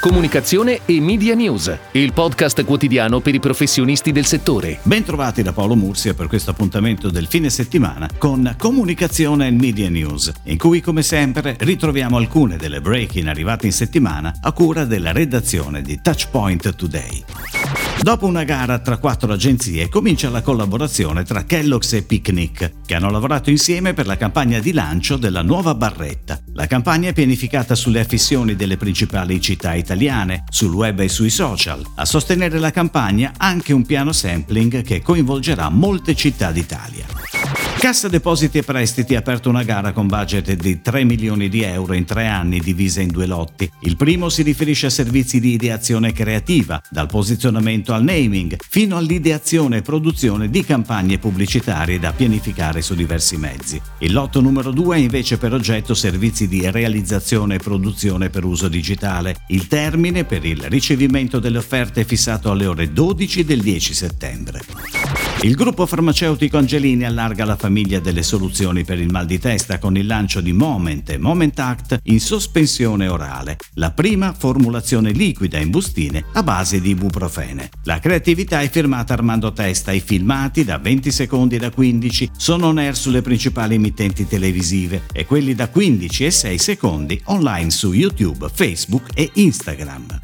Comunicazione e Media News, il podcast quotidiano per i professionisti del settore. Bentrovati da Paolo Mursia per questo appuntamento del fine settimana con Comunicazione e Media News, in cui come sempre ritroviamo alcune delle break-in arrivate in settimana a cura della redazione di Touchpoint Today. Dopo una gara tra quattro agenzie comincia la collaborazione tra Kellogg's e Picnic, che hanno lavorato insieme per la campagna di lancio della nuova barretta. La campagna è pianificata sulle affissioni delle principali città italiane, sul web e sui social. A sostenere la campagna anche un piano sampling che coinvolgerà molte città d'Italia. Cassa Depositi e Prestiti ha aperto una gara con budget di 3 milioni di euro in tre anni divisa in due lotti. Il primo si riferisce a servizi di ideazione creativa, dal posizionamento al naming, fino all'ideazione e produzione di campagne pubblicitarie da pianificare su diversi mezzi. Il lotto numero 2 ha invece per oggetto servizi di realizzazione e produzione per uso digitale. Il termine per il ricevimento delle offerte è fissato alle ore 12 del 10 settembre. Il gruppo farmaceutico Angelini allarga la famiglia delle soluzioni per il mal di testa con il lancio di Moment e Moment Act in sospensione orale, la prima formulazione liquida in bustine a base di ibuprofene. La creatività è firmata Armando Testa, i filmati da 20 secondi da 15 sono on air sulle principali emittenti televisive e quelli da 15 e 6 secondi online su YouTube, Facebook e Instagram.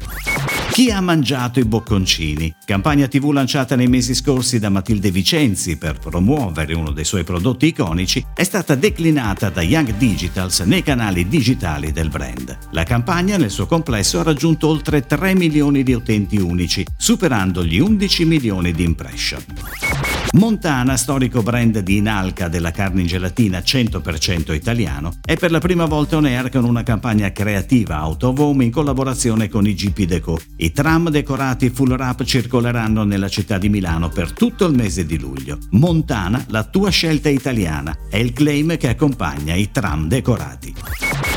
Chi ha mangiato i bocconcini? Campagna TV lanciata nei mesi scorsi da Matilde Vicenzi per promuovere uno dei suoi prodotti iconici è stata declinata da Young Digitals nei canali digitali del brand. La campagna nel suo complesso ha raggiunto oltre 3 milioni di utenti unici, superando gli 11 milioni di impression. Montana, storico brand di Inalca della carne in gelatina 100% italiano, è per la prima volta on air con una campagna creativa out of home in collaborazione con i GP Deco. I tram decorati full wrap circoleranno nella città di Milano per tutto il mese di luglio. Montana, la tua scelta italiana, è il claim che accompagna i tram decorati.